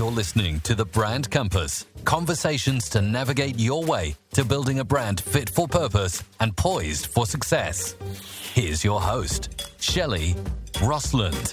You're listening to the Brand Compass conversations to navigate your way to building a brand fit for purpose and poised for success. Here's your host, Shelley Röstlund.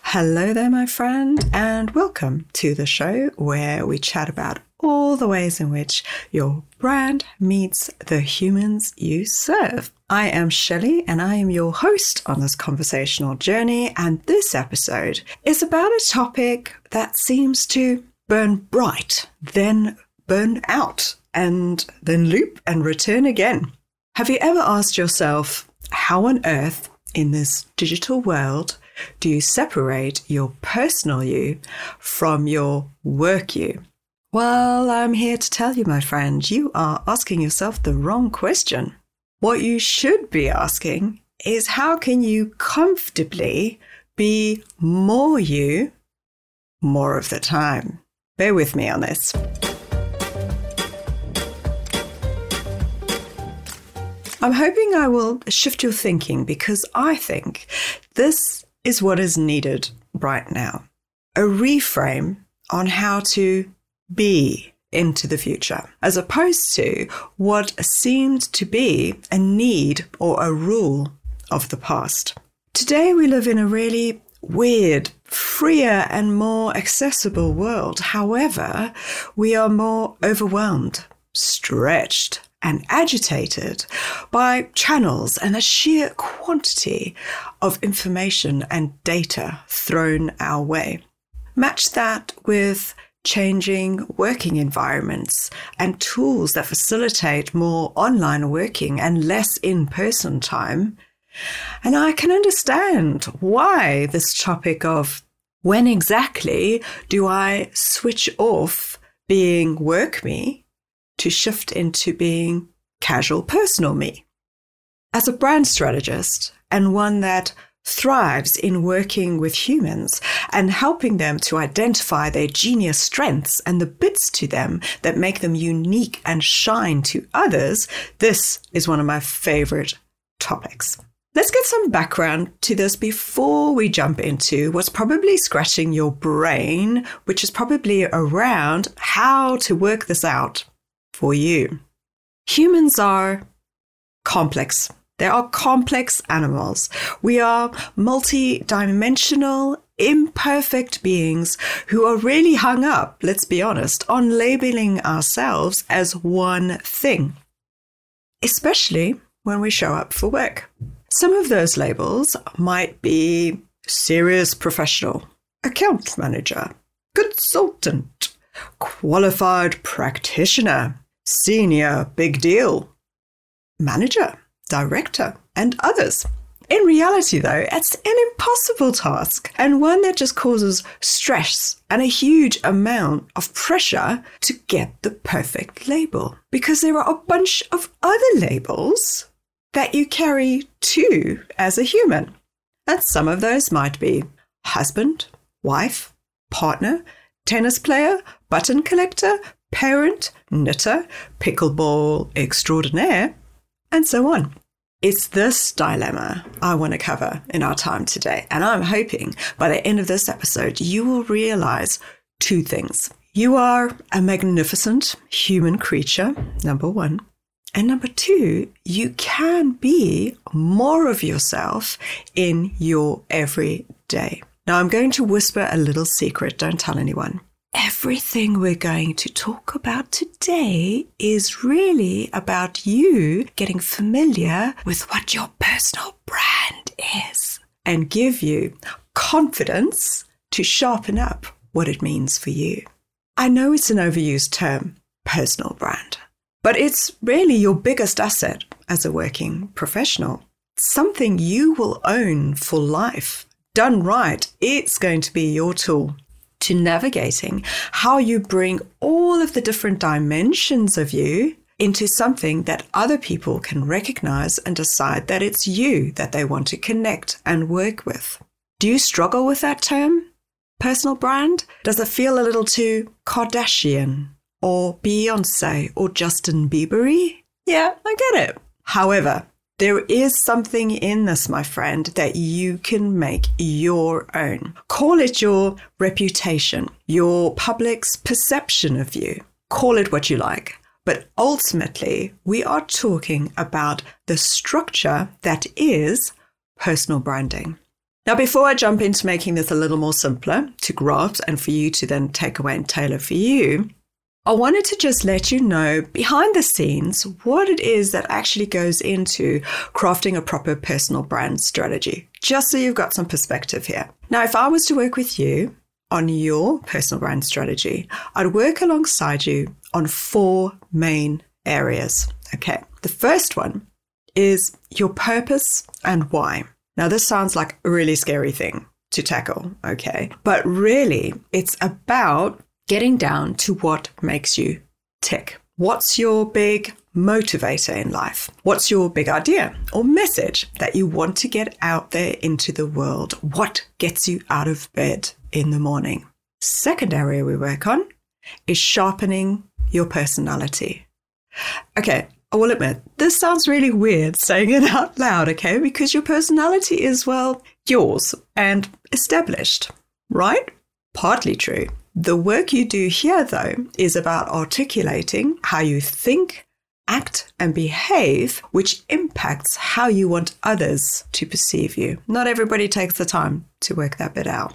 Hello there, my friend, and welcome to the show where we chat about all the ways in which your brand meets the humans you serve. I am Shelley and I am your host on this conversational journey. And this episode is about a topic that seems to burn bright, then burn out, and then loop and return again. Have you ever asked yourself, how on earth in this digital world do you separate your personal you from your work you? Well, I'm here to tell you, my friend, you are asking yourself the wrong question. What you should be asking is how can you comfortably be more you more of the time? Bear with me on this. I'm hoping I will shift your thinking because I think this is what is needed right now a reframe on how to be into the future, as opposed to what seemed to be a need or a rule of the past. Today, we live in a really weird, freer, and more accessible world. However, we are more overwhelmed, stretched, and agitated by channels and the sheer quantity of information and data thrown our way. Match that with changing working environments and tools that facilitate more online working and less in person time. And I can understand why this topic of when exactly do I switch off being work me to shift into being casual personal me? As a brand strategist and one that thrives in working with humans and helping them to identify their genius strengths and the bits to them that make them unique and shine to others, this is one of my favorite topics. Let's get some background to this before we jump into what's probably scratching your brain, which is probably around how to work this out for you. Humans are complex they are complex animals. We are multi-dimensional, imperfect beings who are really hung up, let's be honest, on labeling ourselves as one thing, especially when we show up for work. Some of those labels might be serious professional, account manager, consultant, qualified practitioner, senior big deal, manager, director, and others. In reality, though, it's an impossible task and one that just causes stress and a huge amount of pressure to get the perfect label because there are a bunch of other labels that you carry too as a human. And some of those might be husband, wife, partner, tennis player, button collector, parent, knitter, pickleball extraordinaire, and so on. It's this dilemma I want to cover in our time today. And I'm hoping by the end of this episode, you will realize two things. You are a magnificent human creature, number one. And number two, you can be more of yourself in your everyday. Now, I'm going to whisper a little secret. Don't tell anyone everything we're going to talk about today is really about you getting familiar with what your personal brand is and give you confidence to sharpen up what it means for you. I know it's an overused term, personal brand, but it's really your biggest asset as a working professional. Something you will own for life. Done right, it's going to be your tool to navigating how you bring all of the different dimensions of you into something that other people can recognize and decide that it's you that they want to connect and work with. Do you struggle with that term? Personal brand? Does it feel a little too Kardashian or Beyonce or Justin Biebery? Yeah, I get it. However, There is something in this, my friend, that you can make your own. Call it your reputation, your public's perception of you. Call it what you like. But ultimately, we are talking about the structure that is personal branding. Now, before I jump into making this a little more simpler to grasp and for you to then take away and tailor for you, I wanted to just let you know behind the scenes what it is that actually goes into crafting a proper personal brand strategy, just so you've got some perspective here. Now, if I was to work with you on your personal brand strategy, I'd work alongside you on four main areas. Okay. The first one is your purpose and why. Now, this sounds like a really scary thing to tackle, okay? But really, it's about getting down to what makes you tick. What's your big motivator in life? What's your big idea or message that you want to get out there into the world? What gets you out of bed in the morning? Second area we work on is sharpening your personality. Okay, I will admit, this sounds really weird saying it out loud, okay? Because your personality is, well, yours and established, right? Partly true. The work you do here, though, is about articulating how you think, act, and behave, which impacts how you want others to perceive you. Not everybody takes the time to work that bit out.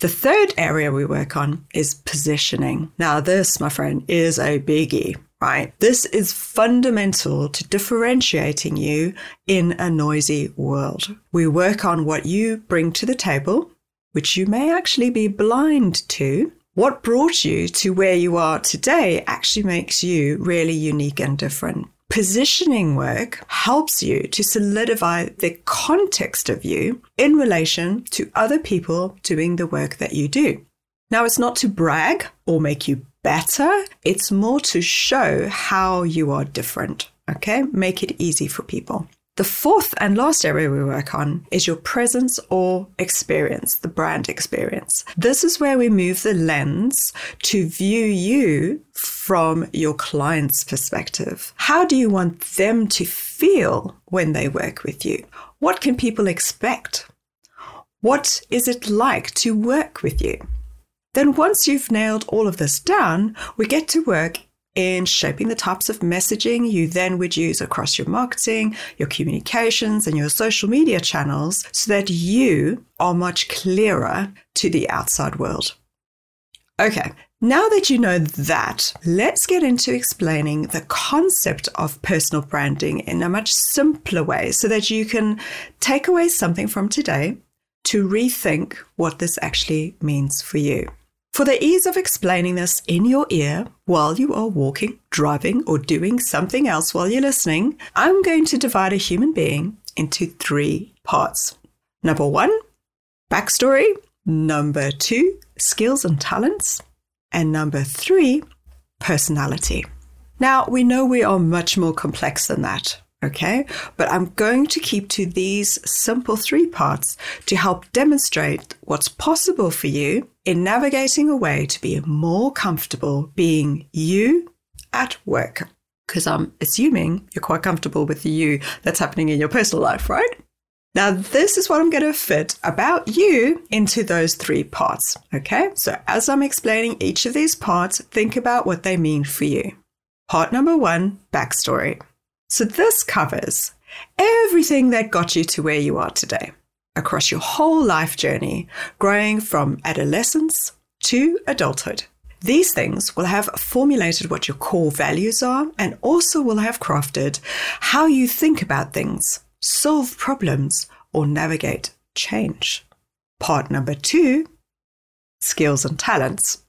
The third area we work on is positioning. Now, this, my friend, is a biggie right? This is fundamental to differentiating you in a noisy world. We work on what you bring to the table, which you may actually be blind to. What brought you to where you are today actually makes you really unique and different. Positioning work helps you to solidify the context of you in relation to other people doing the work that you do. Now, it's not to brag or make you better. It's more to show how you are different. Okay. Make it easy for people. The fourth and last area we work on is your presence or experience, the brand experience. This is where we move the lens to view you from your client's perspective. How do you want them to feel when they work with you? What can people expect? What is it like to work with you? Then, once you've nailed all of this down, we get to work in shaping the types of messaging you then would use across your marketing, your communications, and your social media channels so that you are much clearer to the outside world. Okay, now that you know that, let's get into explaining the concept of personal branding in a much simpler way so that you can take away something from today to rethink what this actually means for you. For the ease of explaining this in your ear while you are walking, driving, or doing something else while you're listening, I'm going to divide a human being into three parts. Number one, backstory. Number two, skills and talents. And number three, personality. Now, we know we are much more complex than that. Okay, but I'm going to keep to these simple three parts to help demonstrate what's possible for you in navigating a way to be more comfortable being you at work. Because I'm assuming you're quite comfortable with the you that's happening in your personal life, right? Now, this is what I'm going to fit about you into those three parts. Okay, so as I'm explaining each of these parts, think about what they mean for you. Part number one backstory. So, this covers everything that got you to where you are today across your whole life journey, growing from adolescence to adulthood. These things will have formulated what your core values are and also will have crafted how you think about things, solve problems, or navigate change. Part number two skills and talents.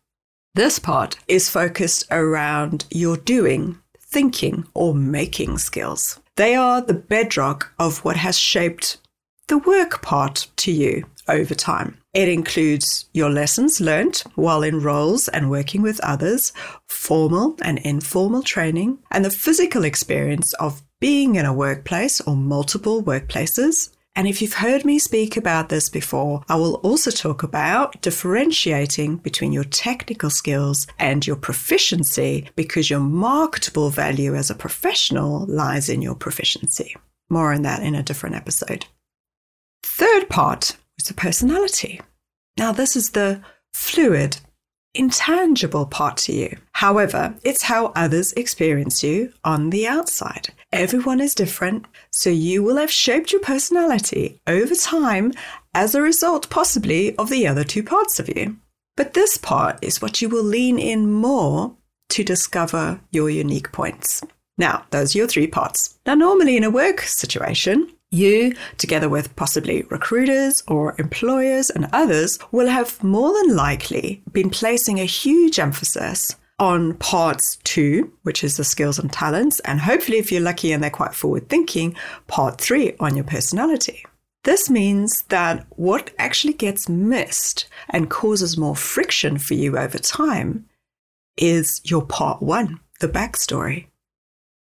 This part is focused around your doing thinking or making skills. They are the bedrock of what has shaped the work part to you over time. It includes your lessons learnt while in roles and working with others, formal and informal training, and the physical experience of being in a workplace or multiple workplaces, and if you've heard me speak about this before, I will also talk about differentiating between your technical skills and your proficiency because your marketable value as a professional lies in your proficiency. More on that in a different episode. Third part is the personality. Now, this is the fluid, intangible part to you. However, it's how others experience you on the outside. Everyone is different, so you will have shaped your personality over time as a result, possibly, of the other two parts of you. But this part is what you will lean in more to discover your unique points. Now, those are your three parts. Now, normally in a work situation, you, together with possibly recruiters or employers and others, will have more than likely been placing a huge emphasis on parts two, which is the skills and talents, and hopefully, if you're lucky and they're quite forward thinking, part three on your personality. This means that what actually gets missed and causes more friction for you over time is your part one, the backstory.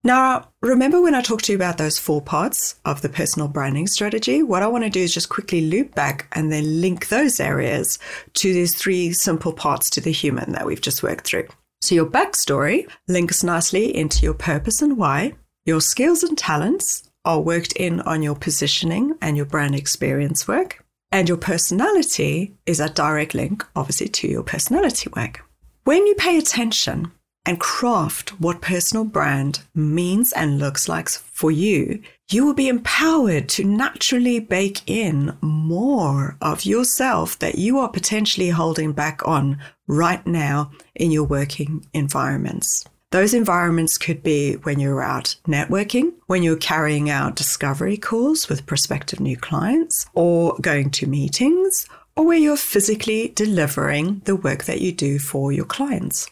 Now, remember when I talked to you about those four parts of the personal branding strategy? What I want to do is just quickly loop back and then link those areas to these three simple parts to the human that we've just worked through. So, your backstory links nicely into your purpose and why. Your skills and talents are worked in on your positioning and your brand experience work. And your personality is a direct link, obviously, to your personality work. When you pay attention and craft what personal brand means and looks like for you, you will be empowered to naturally bake in more of yourself that you are potentially holding back on right now in your working environments. Those environments could be when you're out networking, when you're carrying out discovery calls with prospective new clients, or going to meetings, or where you're physically delivering the work that you do for your clients.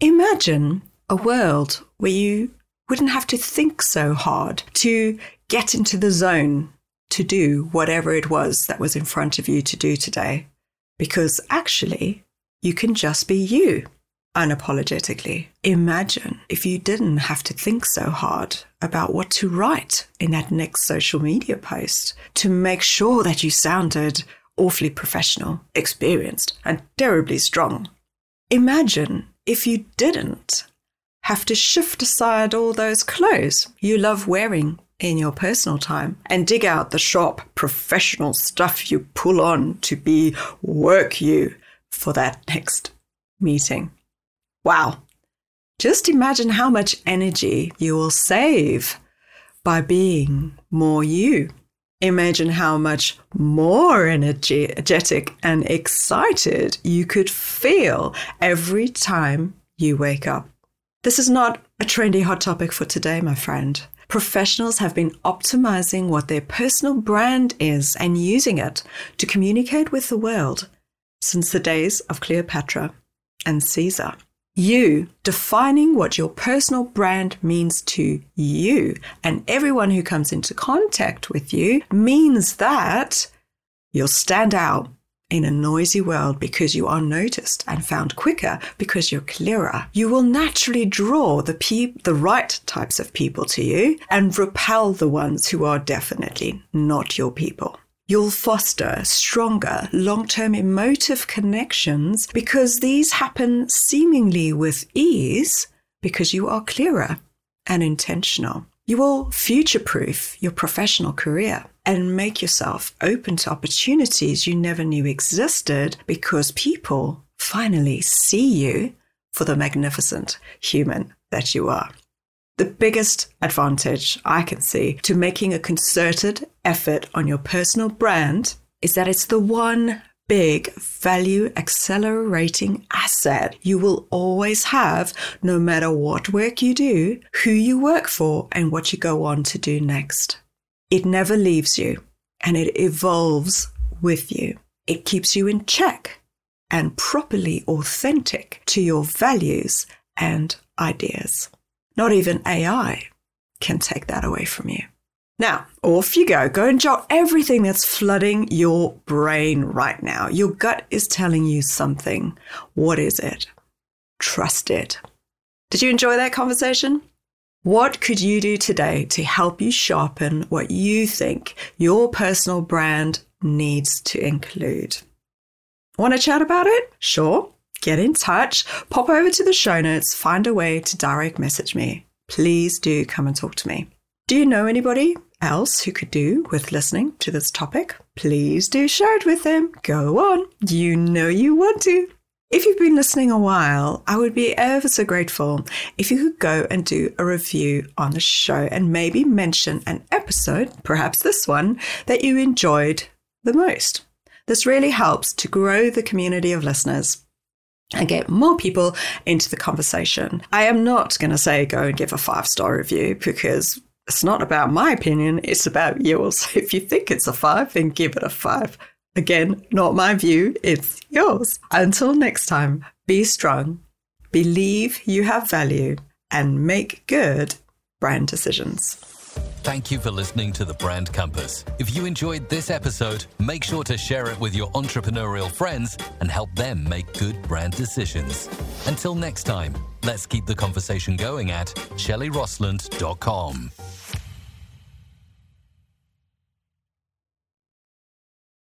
Imagine a world where you wouldn't have to think so hard to get into the zone to do whatever it was that was in front of you to do today. Because actually, you can just be you unapologetically. Imagine if you didn't have to think so hard about what to write in that next social media post to make sure that you sounded awfully professional, experienced, and terribly strong. Imagine if you didn't have to shift aside all those clothes you love wearing in your personal time and dig out the sharp professional stuff you pull on to be work you for that next meeting. Wow. Just imagine how much energy you will save by being more you. Imagine how much more energetic and excited you could feel every time you wake up. This is not a trendy hot topic for today, my friend. Professionals have been optimizing what their personal brand is and using it to communicate with the world since the days of Cleopatra and Caesar. You defining what your personal brand means to you and everyone who comes into contact with you means that you'll stand out in a noisy world because you are noticed and found quicker because you're clearer. You will naturally draw the pe- the right types of people to you and repel the ones who are definitely not your people you'll foster stronger long term emotive connections because these happen seemingly with ease because you are clearer and intentional. You will future proof your professional career and make yourself open to opportunities you never knew existed because people finally see you for the magnificent human that you are. The biggest advantage I can see to making a concerted effort on your personal brand is that it's the one big value accelerating asset you will always have no matter what work you do, who you work for, and what you go on to do next. It never leaves you and it evolves with you. It keeps you in check and properly authentic to your values and ideas. Not even AI can take that away from you. Now, off you go. Go and jot everything that's flooding your brain right now. Your gut is telling you something. What is it? Trust it. Did you enjoy that conversation? What could you do today to help you sharpen what you think your personal brand needs to include? Want to chat about it? Sure get in touch, pop over to the show notes, find a way to direct message me. Please do come and talk to me. Do you know anybody else who could do with listening to this topic? Please do share it with them. Go on. You know you want to. If you've been listening a while, I would be ever so grateful if you could go and do a review on the show and maybe mention an episode, perhaps this one, that you enjoyed the most. This really helps to grow the community of listeners and get more people into the conversation. I am not going to say go and give a five star review because it's not about my opinion, it's about yours. If you think it's a five, then give it a five. Again, not my view, it's yours. Until next time, be strong, believe you have value, and make good brand decisions. Thank you for listening to the Brand Compass. If you enjoyed this episode, make sure to share it with your entrepreneurial friends and help them make good brand decisions. Until next time, let's keep the conversation going at shelleyrostlund.com.